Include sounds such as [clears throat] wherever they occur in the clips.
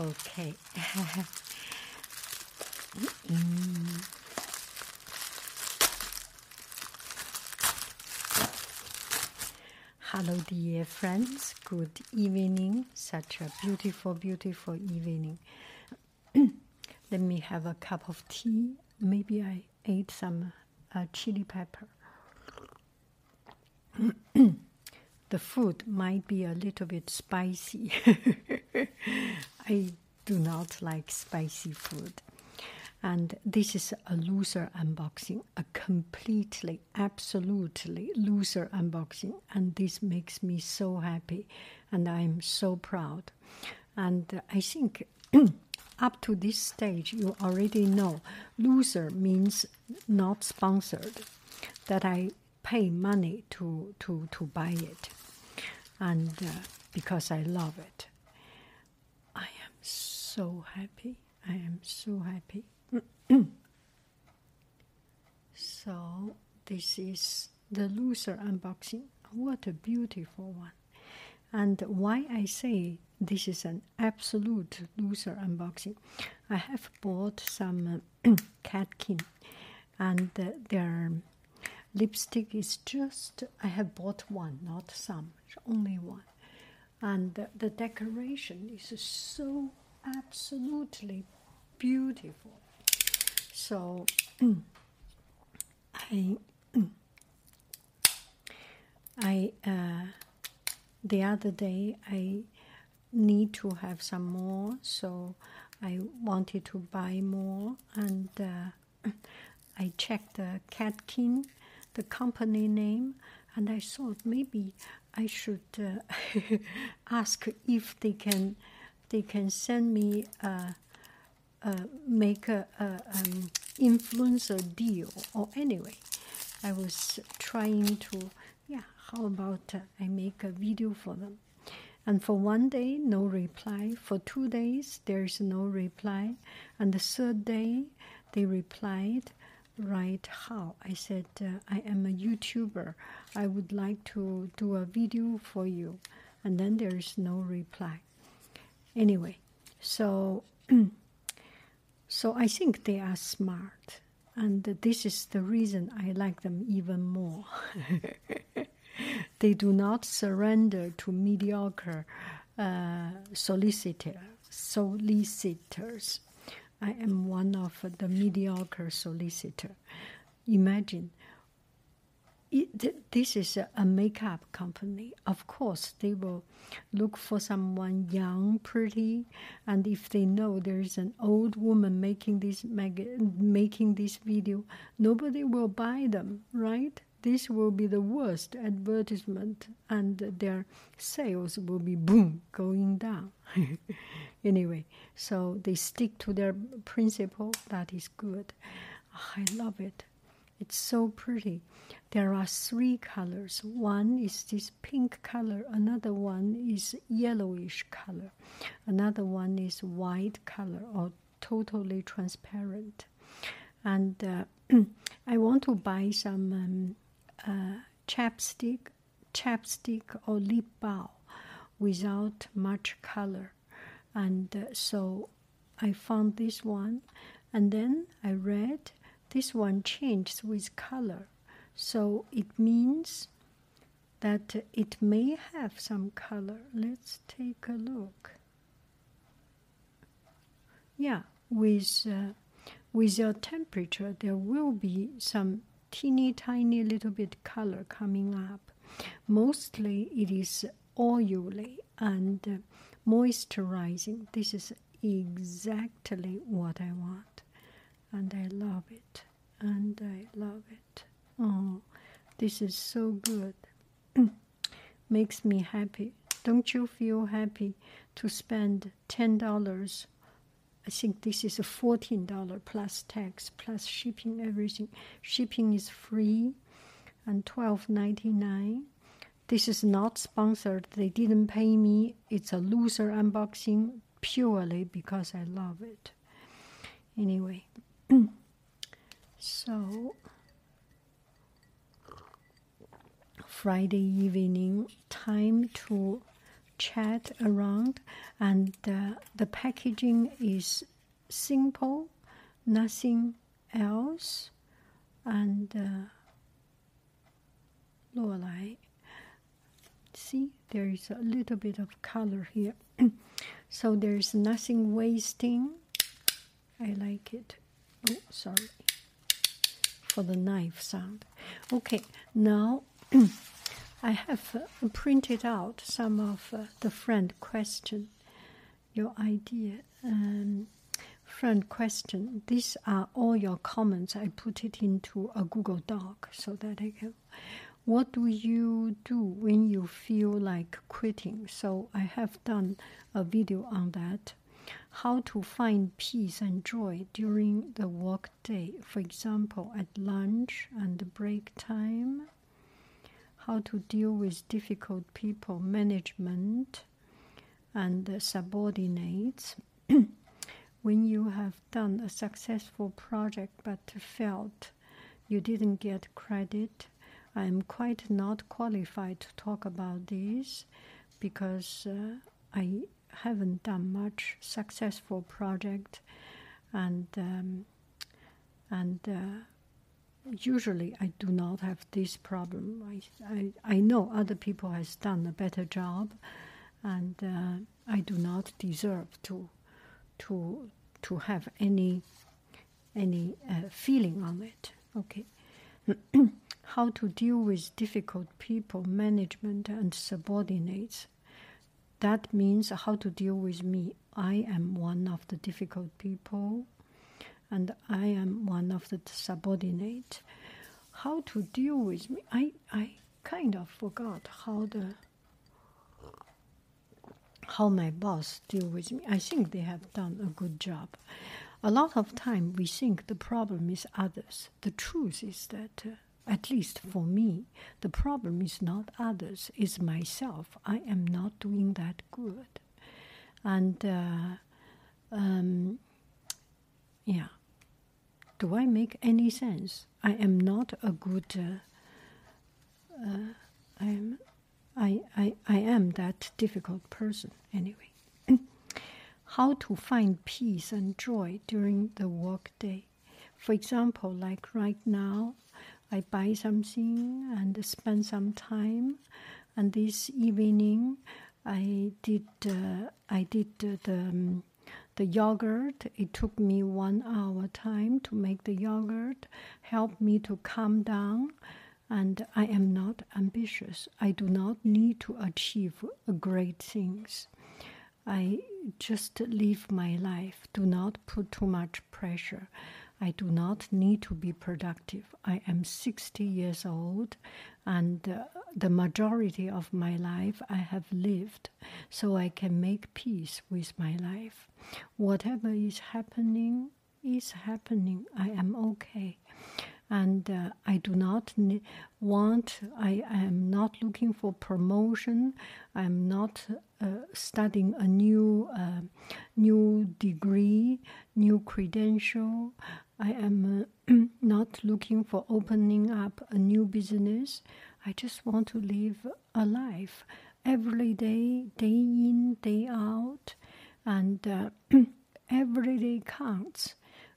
Okay. [laughs] Mm. Hello, dear friends. Good evening. Such a beautiful, beautiful evening. [clears throat] Let me have a cup of tea. Maybe I ate some uh, chili pepper. [clears throat] the food might be a little bit spicy. [laughs] I do not like spicy food. And this is a loser unboxing, a completely, absolutely loser unboxing. And this makes me so happy and I'm so proud. And I think [clears throat] up to this stage, you already know loser means not sponsored, that I pay money to, to, to buy it. And uh, because I love it, so happy. I am so happy. [clears throat] so, this is the loser unboxing. What a beautiful one! And why I say this is an absolute loser unboxing, I have bought some uh, [clears throat] Catkin, and uh, their lipstick is just, I have bought one, not some, only one. And the, the decoration is so absolutely beautiful. So I I uh, the other day I need to have some more, so I wanted to buy more, and uh, I checked the Catkin, the company name, and I thought maybe I should uh, [laughs] ask if they can they can send me a, a make a, a um, influencer deal or anyway. I was trying to yeah. How about uh, I make a video for them? And for one day, no reply. For two days, there is no reply. And the third day, they replied, Right, how? I said, uh, I am a YouTuber. I would like to do a video for you. And then there is no reply. Anyway, so [clears throat] so I think they are smart, and this is the reason I like them even more. [laughs] they do not surrender to mediocre uh, solicitor, solicitors. I am one of the mediocre solicitor. Imagine it, this is a, makeup company. Of course, they will look for someone young, pretty, and if they know there is an old woman making this making this video, nobody will buy them, right? This will be the worst advertisement, and their sales will be boom going down. [laughs] anyway, so they stick to their principle. That is good. I love it. It's so pretty. There are three colors. One is this pink color, another one is yellowish color, another one is white color or totally transparent. And uh, [clears throat] I want to buy some um, uh, chapstick, chapstick or lip balm without much color. And uh, so I found this one, and then I read this one changes with color. So it means that it may have some color. Let's take a look. Yeah, with uh, with your temperature, there will be some teeny tiny little bit color coming up. Mostly it is oily and uh, moisturizing. This is exactly what I want and I love it, and I love it. Oh, this is so good. [clears throat] Makes me happy. Don't you feel happy to spend $10? I think this is a $14 plus tax, plus shipping, everything. Shipping is free and $12.99. This is not sponsored. They didn't pay me. It's a loser unboxing purely because I love it. Anyway, [clears throat] so Friday evening, time to chat around, and uh, the packaging is simple, nothing else, and uh, See, there is a little bit of color here, [clears throat] so there is nothing wasting. I like it. Oh, sorry for the knife sound. Okay, now I have uh, printed out some of uh, the friend question, your idea. Um, friend question. These are all your comments. I put it into a Google Doc so that I can. What do you do when you feel like quitting? So I have done a video on that. How to find peace and joy during the work day, for example, at lunch and break time how to deal with difficult people management and subordinates. [clears throat] when you have done a successful project but felt you didn't get credit, I am quite not qualified to talk about this because uh, I haven't done much successful project and um, and uh, usually I do not have this problem. I, I, I know other people has done a better job, and uh, I do not deserve to to to have any any uh, feeling on it. Okay, [clears throat] how to deal with difficult people, management, and subordinates. That means how to deal with me. I am one of the difficult people and I am one of the subordinates. How to deal with me? I, I kind of forgot how the how my boss deal with me. I think they have done a good job. A lot of time we think the problem is others. The truth is that, uh, at least for me, the problem is not others, it's myself. I am not doing that good. And, uh, um, yeah, do I make any sense? I am not a good. Uh, uh, I am. I, I, I am that difficult person anyway. [clears throat] How to find peace and joy during the workday. For example, like right now, I buy something and spend some time, and this evening I did uh, I did the um, the yogurt. It took me one hour time to make the yogurt helped me to calm down and i am not ambitious. I do not need to achieve great things. I just live my life. Do not put too much pressure. I do not need to be productive. I am 60 years old, and uh, the majority of my life I have lived, so I can make peace with my life. Whatever is happening is happening. I am okay. And uh, I do not want, I am not looking for promotion. I'm not uh, studying a new, uh, new degree, new credential. I am uh, [clears throat] not looking for opening up a new business. I just want to live a life every day, day in, day out, and uh, [clears throat] every day counts.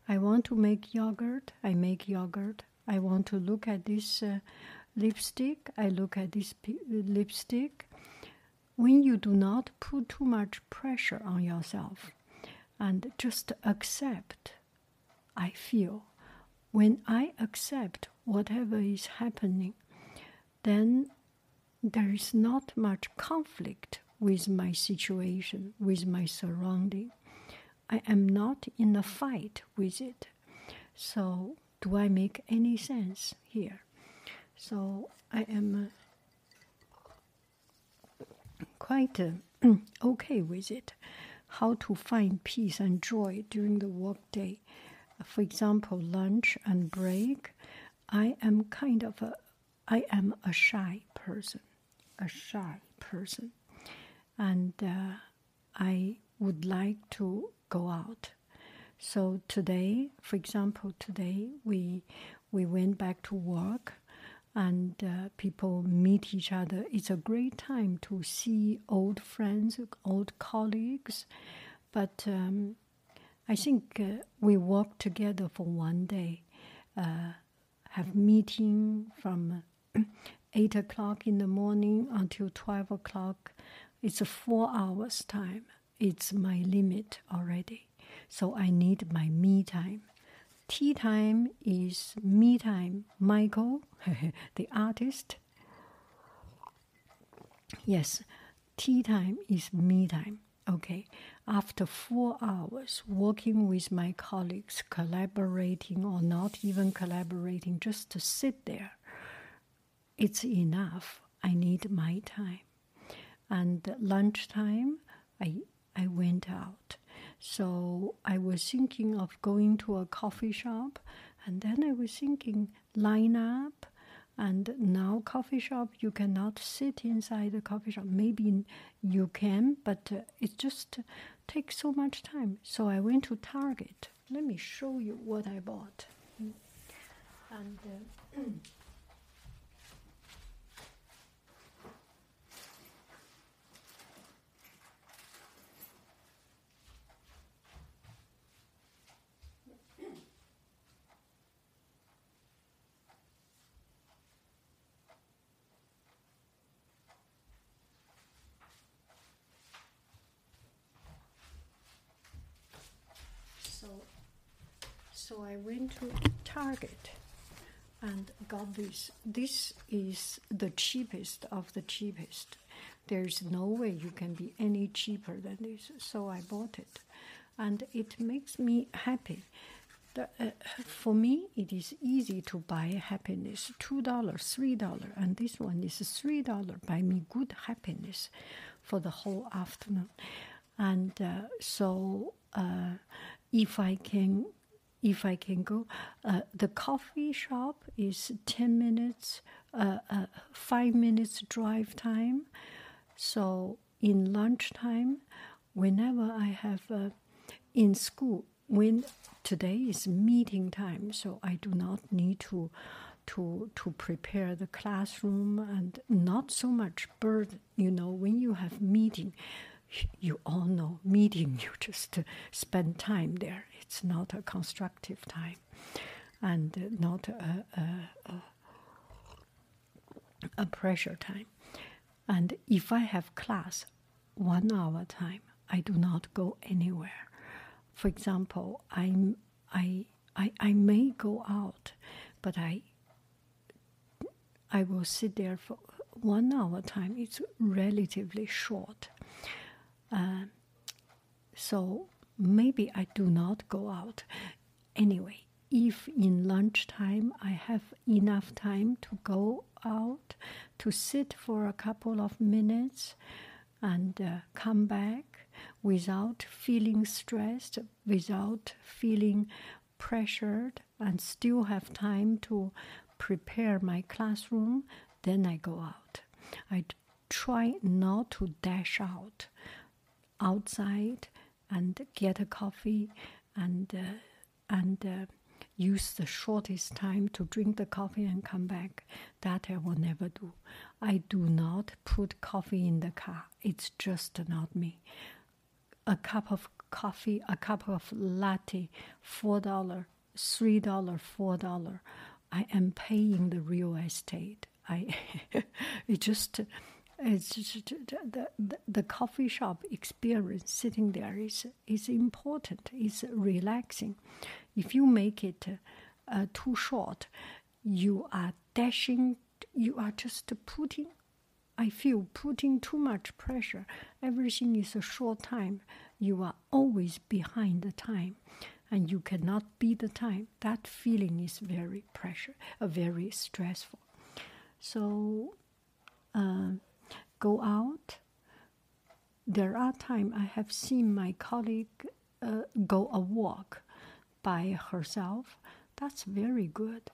I want to make yogurt, I make yogurt. I want to look at this uh, lipstick, I look at this p- lipstick. When you do not put too much pressure on yourself and just accept I feel. When I accept whatever is happening, then there is not much conflict with my situation, with my surrounding. I am not in a fight with it. So, do I make any sense here? So, I am uh, quite uh, [clears throat] okay with it. How to find peace and joy during the workday for example, lunch and break, I am kind of a, I am a shy person, a shy person, and uh, I would like to go out. So today, for example, today we we went back to work, and uh, people meet each other. It's a great time to see old friends, old colleagues. But um, I think uh, we work together for one day, uh, have meeting from [clears throat] eight o'clock in the morning until twelve o'clock. It's a four hours time. It's my limit already. So I need my me time. Tea time is me time. Michael, [laughs] the artist. Yes, tea time is me time. Okay, after four hours working with my colleagues, collaborating or not even collaborating, just to sit there, it's enough. I need my time. And lunchtime, I I went out. So I was thinking of going to a coffee shop, and then I was thinking line up. And now coffee shop, you cannot sit inside the coffee shop. Maybe you can, but uh, it just takes so much time. So I went to Target. Let me show you what I bought. And uh, So, so I went to Target and got this. This is the cheapest of the cheapest. There's no way you can be any cheaper than this. So I bought it, and it makes me happy. The, uh, for me, it is easy to buy happiness. Two dollars, three dollar, and this one is three dollar. Buy me good happiness for the whole afternoon, and uh, so uh, if I can, if I can go, uh, the coffee shop is ten minutes, uh, uh, five minutes drive time. So in lunchtime, whenever I have uh, in school, when today is meeting time, so I do not need to to to prepare the classroom and not so much burden. You know, when you have meeting, you all know meeting. You [laughs] just spend time there. It's not a constructive time, and not a, a, a, a pressure time. And if I have class, one hour time, I do not go anywhere. For example, I'm, I, I, I may go out, but I, I will sit there for one hour time. It's relatively short. Uh, so maybe I do not go out. Anyway, if in lunchtime I have enough time to go out, to sit for a couple of minutes and uh, come back without feeling stressed, without feeling pressured, and still have time to prepare my classroom, then I go out. I try not to dash out outside and get a coffee and uh, and uh, use the shortest time to drink the coffee and come back. That I will never do. I do not put coffee in the car. It's just not me. A cup of coffee, a cup of latte, four dollar, three dollar, four dollar. I am paying the real estate. I [laughs] it just it's the, the, the coffee shop experience sitting there is is important. It's relaxing. If you make it uh, too short, you are dashing. You are just putting. I feel putting too much pressure. Everything is a short time. You are always behind the time, and you cannot beat the time. That feeling is very pressure, uh, very stressful. So. Uh, go out. There are times I have seen my colleague uh, go a walk by herself. That's very good,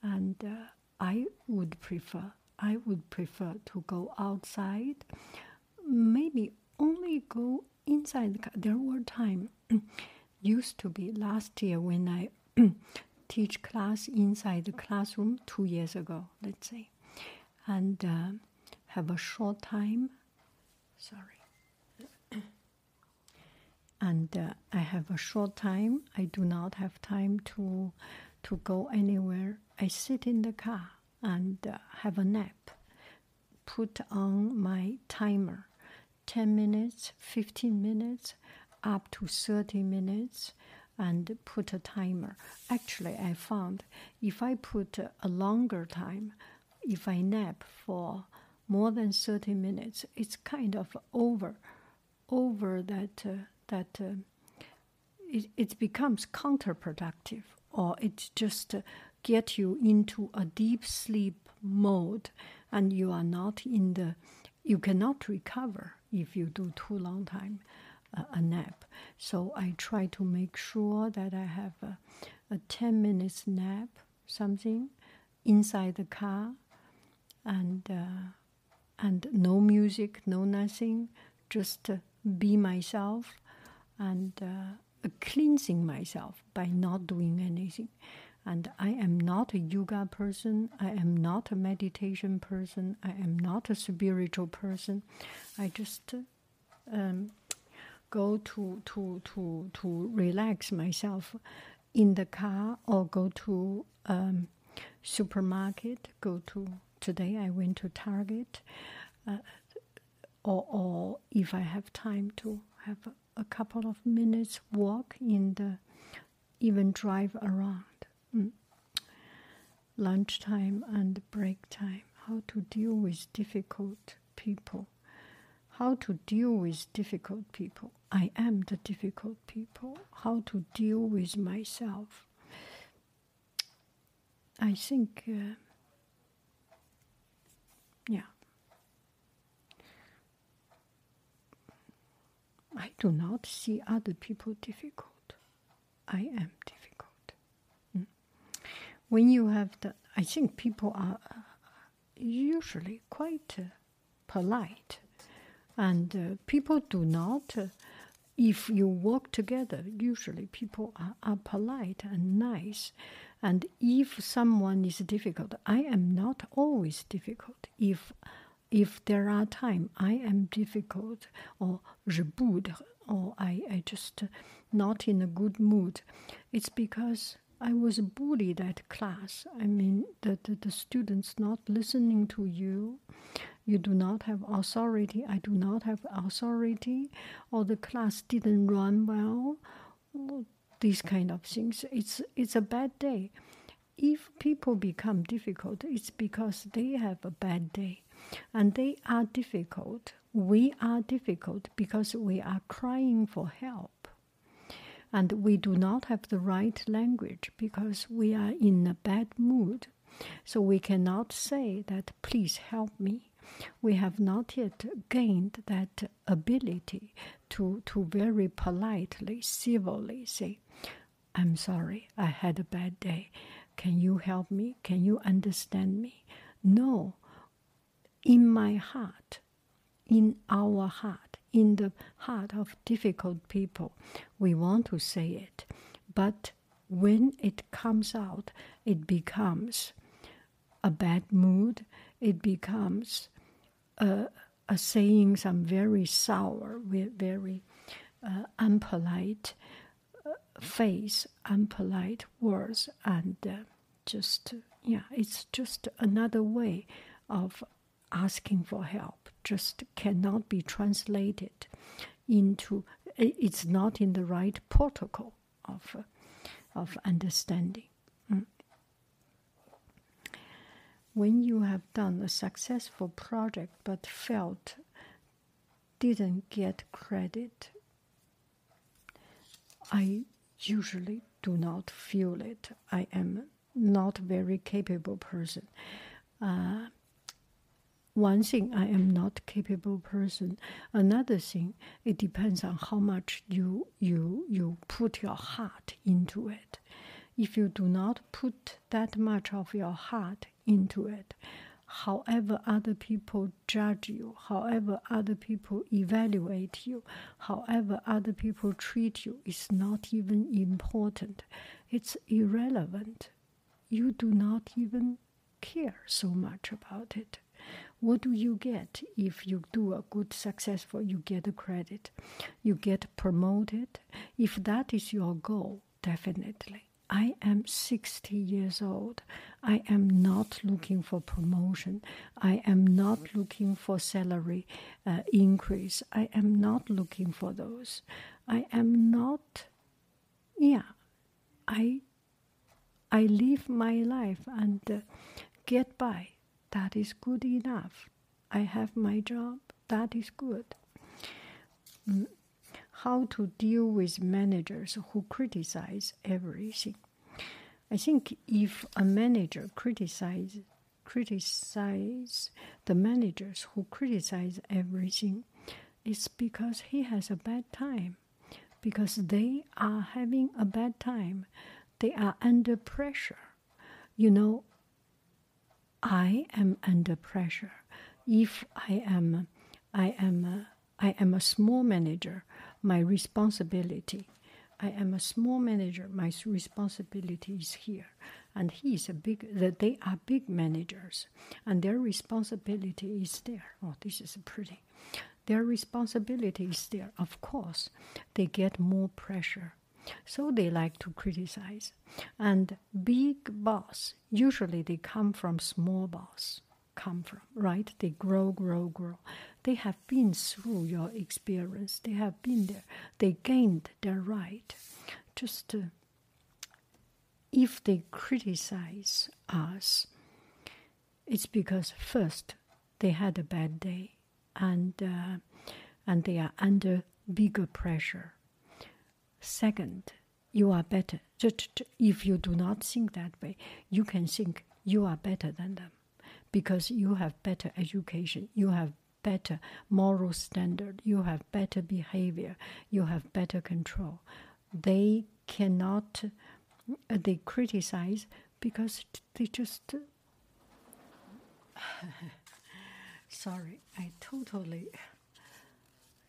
and uh, I would prefer. I would prefer to go outside. Maybe only go inside. The car. There were times [clears throat] used to be last year when I [clears throat] teach class inside the classroom two years ago, let's say, and uh, have a short time. Sorry. [clears throat] and uh, I have a short time. I do not have time to to go anywhere. I sit in the car and uh, have a nap. Put on my timer, ten minutes, fifteen minutes, up to thirty minutes, and put a timer. Actually, I found if I put a longer time, if I nap for more than 30 minutes, it's kind of over, over that, uh, that uh, it, it becomes counterproductive or it just uh, get you into a deep sleep mode and you are not in the, you cannot recover if you do too long time a nap. So I try to make sure that I have a, a 10 minutes nap, something inside the car, and uh, and no music, no nothing, just uh, be myself and uh, cleansing myself by not doing anything. And I am not a yoga person. I am not a meditation person. I am not a spiritual person. I just um, go to to to to relax myself in the car or go to um, supermarket. Go to today. I went to Target, uh, or or if I have time to have a, couple of minutes walk in the, even drive around. Mm. Lunchtime and break time. How to deal with difficult people how to deal with difficult people. I am the difficult people. How to deal with myself. I think, uh, yeah. I do not see other people difficult. I am difficult. Mm. When you have the, I think people are uh, usually quite uh, polite and uh, people do not, uh, if you work together, usually people are, are polite and nice. And if someone is difficult, I am not always difficult. If if there are time I am difficult or je boude or I, I just uh, not in a good mood, it's because I was bullied at class. I mean, the, the, the students not listening to you, you do not have authority, I do not have authority, or the class didn't run well, these kind of things. It's, it's a bad day. If people become difficult, it's because they have a bad day. And they are difficult. We are difficult because we are crying for help. And we do not have the right language because we are in a bad mood. So we cannot say that, please help me we have not yet gained that ability to, to very politely, civilly say, I'm sorry, I had a bad day. Can you help me? Can you understand me? No. In my heart, in our heart, in the heart of difficult people, we want to say it. But when it comes out, it becomes a bad mood, it becomes a saying some very sour, very uh, unpolite uh, face, unpolite words, and uh, just yeah, it's just another way of asking for help. Just cannot be translated into. It's not in the right protocol of uh, of understanding. Mm when you have done a successful project but felt didn't get credit, I usually do not feel it. I am not very capable person. Uh, one thing, I am not capable person. Another thing, it depends on how much you you you put your heart into it. If you do not put that much of your heart into it, however other people judge you, however other people evaluate you, however other people treat you, is not even important. It's irrelevant. You do not even care so much about it. What do you get if you do a good successful? You get a credit, you get promoted. If that is your goal, definitely. I am 60 years old. I am not looking for promotion. I am not looking for salary uh, increase. I am not looking for those. I am not, yeah, I, I live my life and uh, get by. That is good enough. I have my job. That is good. Mm how to deal with managers who criticize everything. I think if a manager criticize criticize the managers who criticize everything, it's because he has a bad time. Because they are having a bad time. They are under pressure. You know, I am under pressure. If I am I am I am a small manager, my responsibility. I am a small manager. My responsibility is here, and he is a big. That they are big managers, and their responsibility is there. Oh, this is pretty. Their responsibility is there. Of course, they get more pressure, so they like to criticize. And big boss usually they come from small boss come from, right? They grow, grow, grow. They have been through your experience. They have been there. They gained their right. Just uh, if they criticize us, it's because first they had a bad day, and uh, and they are under bigger pressure. Second, you are better. If you do not think that way, you can think you are better than them because you have better education, you have better moral standard, you have better behavior, you have better control. They cannot, uh, they criticize because they just. [laughs] Sorry, I totally.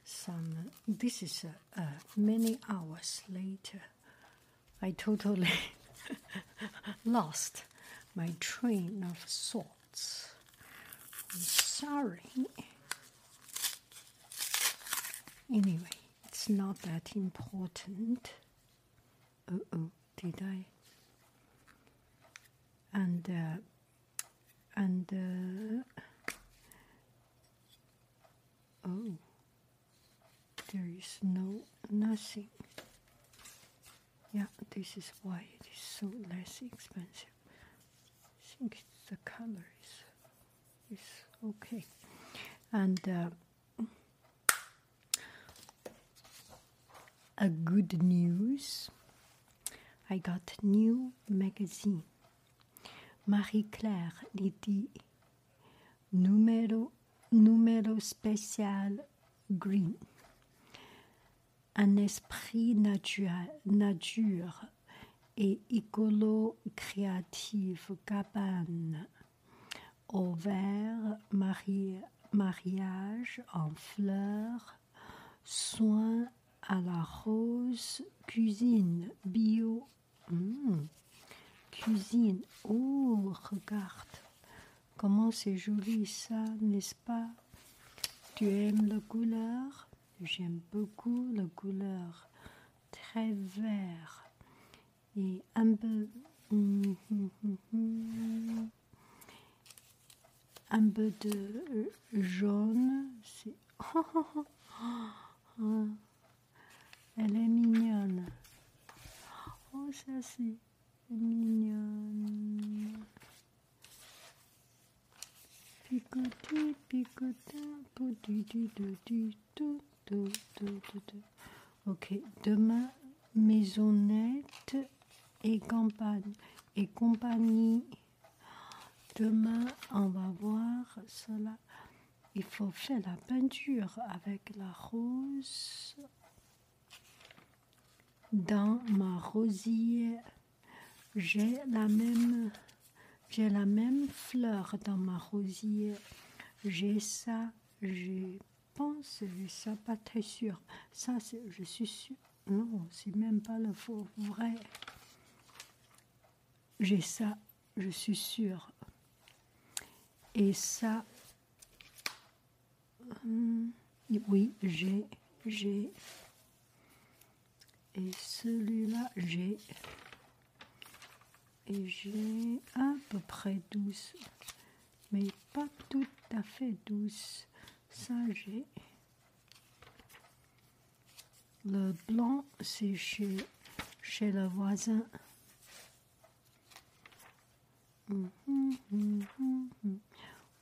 Some. This is uh, uh, many hours later. I totally [laughs] lost my train of thought. I'm sorry. Anyway, it's not that important. Oh, oh, did I? And, uh, and, uh, oh, there is no, nothing. Yeah, this is why it is so less expensive. Think the color is, is okay. And uh, a good news I got new magazine. Marie Claire Idées numéro, numéro spécial green. Un esprit nature, nature et écolo créative cabane au vert, mariage en fleurs, soins à la rose, cuisine bio. Hmm. Cuisine. Oh, regarde. Comment c'est joli ça, n'est-ce pas? Tu aimes la couleur? J'aime beaucoup la couleur. Très vert et un peu un peu de jaune c'est [laughs] elle est mignonne. Oh ça c'est mignonne. Picoté picoté ok demain maisonnette et campagne et compagnie. Demain, on va voir cela. Il faut faire la peinture avec la rose dans ma rosière. J'ai la même, J'ai la même fleur dans ma rosière. J'ai ça, je pense, j'ai ça, pas très sûr. Ça, je suis sûre. Non, c'est même pas le faux, vrai. J'ai ça, je suis sûre. Et ça, hum, oui, j'ai, j'ai. Et celui-là, j'ai. Et j'ai à peu près douce, mais pas tout à fait douce. Ça, j'ai. Le blanc, c'est chez le voisin.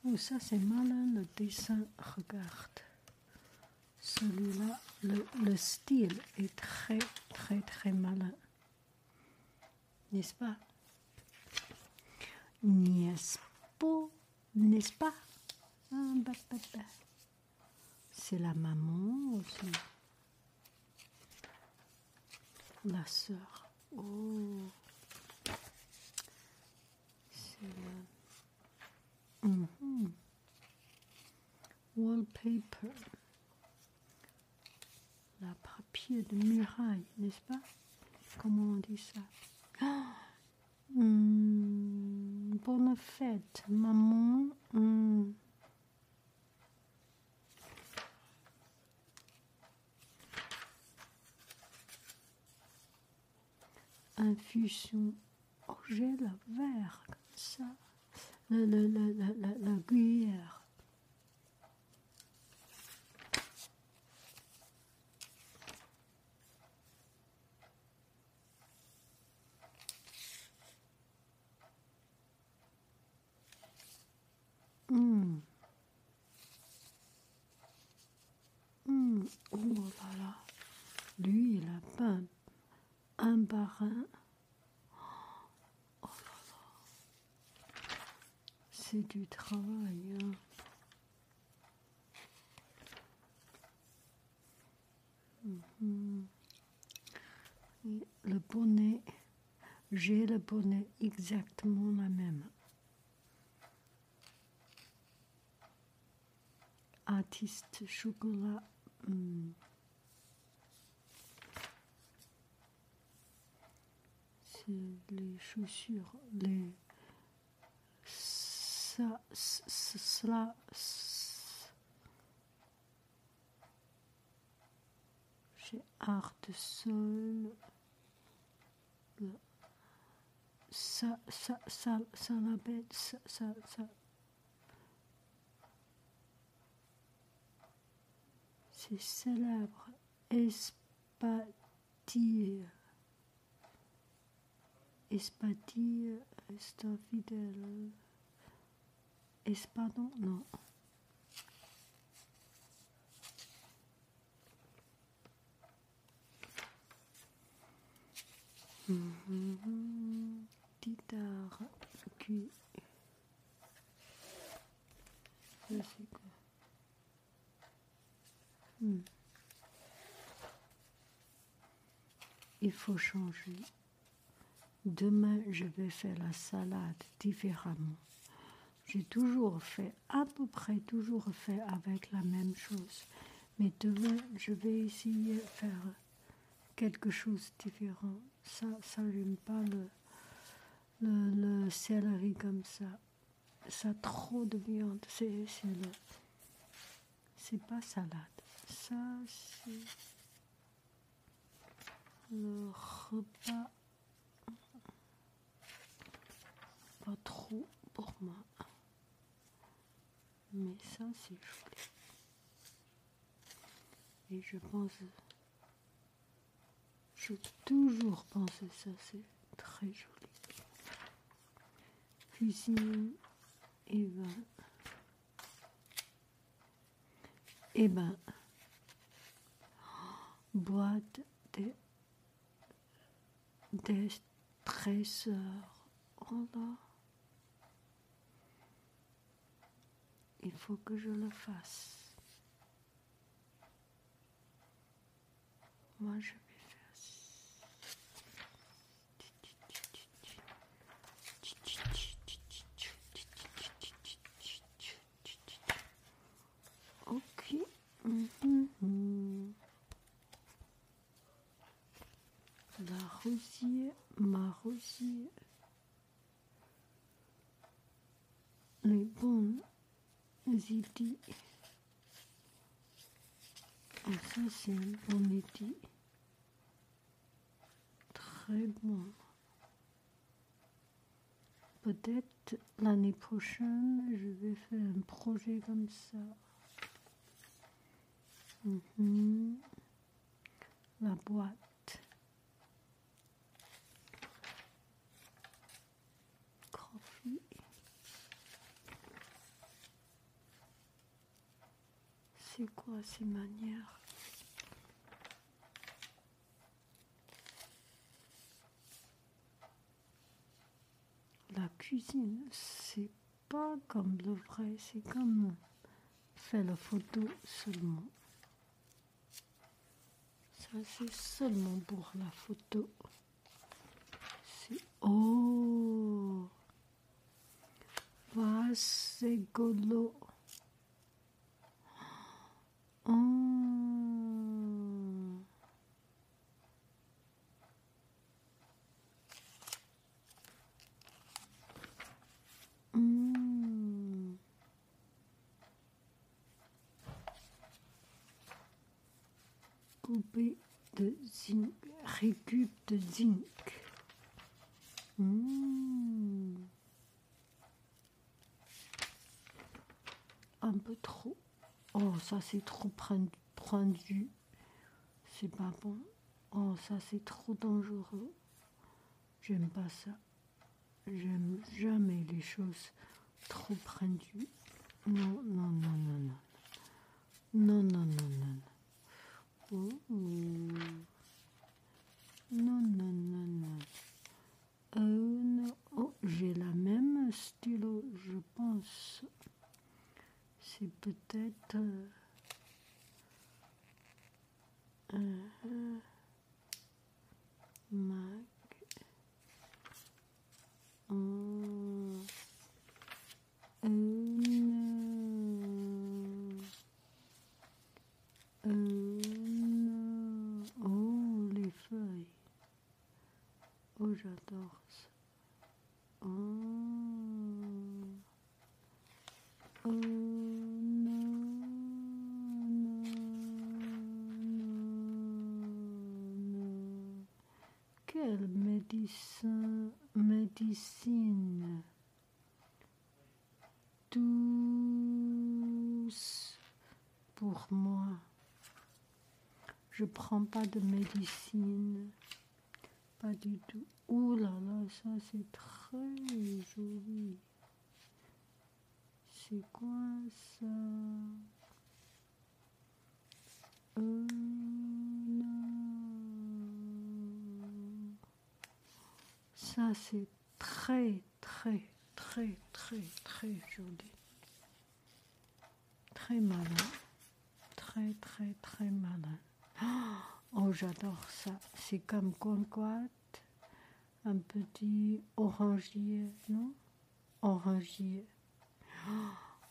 Oh, ça c'est malin le dessin, regarde. Celui-là, le, le style est très, très, très malin. N'est-ce pas? N'est-ce pas? N'est-ce pas? Ah, bah, bah, bah. C'est la maman aussi. La sœur. Oh. C'est la... Mhm. Wallpaper. La papier de muraille, n'est-ce pas Comment on dit ça ah! Hmm, Bonne fête, maman. Hmm. infusion. Oh, j'ai le verre comme ça. Le, le, le, la, la cuillère. Hum. Hum. Oh là là. Lui, il a peint un par un. Oh là là. C'est du travail. Hein. Mhm. Le bonnet, j'ai le bonnet exactement la même. Artiste chocolat. Hmm. les chaussures, les ça, cela, art de sol, ça, ça, ça, ça, ça, ça, ça. C'est célèbre, espatir. Espatie, está fidèle? Espadon, non. C'est quoi hmm. Il faut changer. Demain, je vais faire la salade différemment. J'ai toujours fait, à peu près toujours fait avec la même chose. Mais demain, je vais essayer de faire quelque chose de différent. Ça, j'aime pas le, le, le, céleri comme ça. Ça a trop de viande. C'est. C'est pas salade. Ça, c'est le repas pas trop pour moi. Mais ça, c'est joli. Et je pense, toujours pensé ça, c'est très joli. Cuisine et ben, et ben, boîte des, des trésors. Oh là. il faut que je le fasse. Moi, je Mhm. La rosier, ma rosier. Les bonnes idées. Ah, ça, c'est un bon été. Très bon. Peut-être l'année prochaine, je vais faire un projet comme ça. Mhm. La boîte. C'est quoi ces manières? La cuisine, c'est pas comme le vrai, c'est comme faire la photo seulement. Ça, c'est seulement pour la photo. C'est. Oh! C'est golo. Oh. Hmm. Coupé de zinc, récup de zinc. Hmm. Un peu trop. Oh, ça c'est trop prendu. C'est pas bon. Oh, ça c'est trop dangereux. J'aime pas ça. J'aime jamais les choses trop prendues. Non, non, non, non, non. Non, non, non, non. Oh, Non, non, non, non. Euh. Oh, j'ai la même stylo, je pense. C'est peut-être... Euh, euh, Mac. Oh. Euh, non. Euh, non. Oh, les feuilles. J'adore ça. Oh. Oh, non, non, non, non. Quel médecin, médecine douce pour moi. Je prends pas de médecine, pas du tout. Ouh là là, ça c'est très joli. C'est quoi ça? Euh, non. Ça c'est très très très très très joli. Très malin. Très très très malin. Oh, Oh, j'adore ça. C'est comme conquat, un petit orangier, non? Orangier.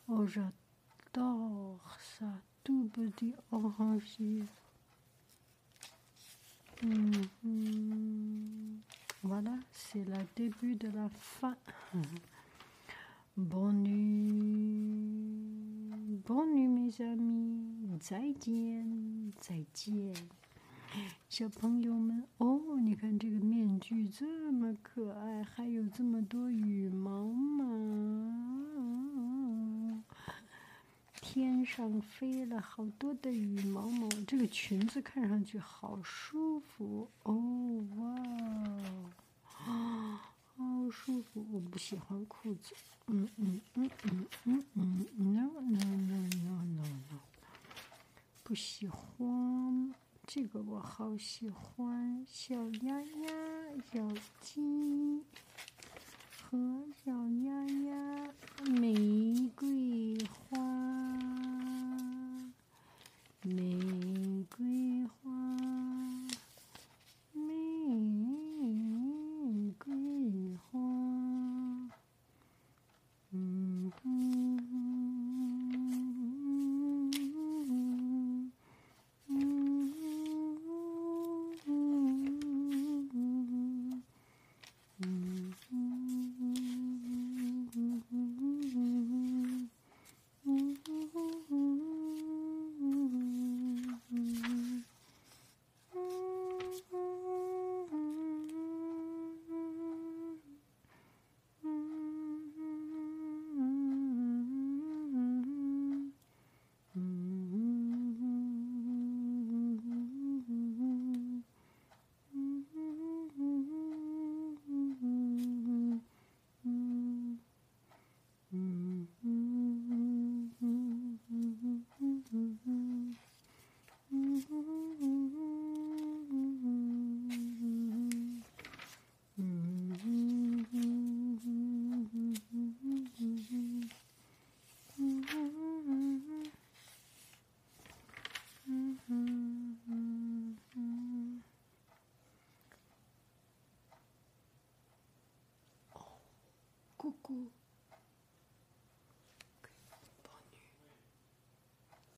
Oh, j'adore ça. Tout petit orangier. Mhm. Voilà, c'est le début de la fin. Bonne nuit. Bonne nuit, mes amis. Zaijian. Zaijian. 小朋友们，哦，你看这个面具这么可爱，还有这么多羽毛毛！天上飞了好多的羽毛毛，这个裙子看上去好舒服哦！哇，啊，好舒服！我不喜欢裤子，嗯嗯嗯嗯嗯嗯，no no no no no no，不喜欢。这个我好喜欢，小鸭鸭、小鸡和小鸭鸭，玫瑰花，玫瑰花，Mm -hmm.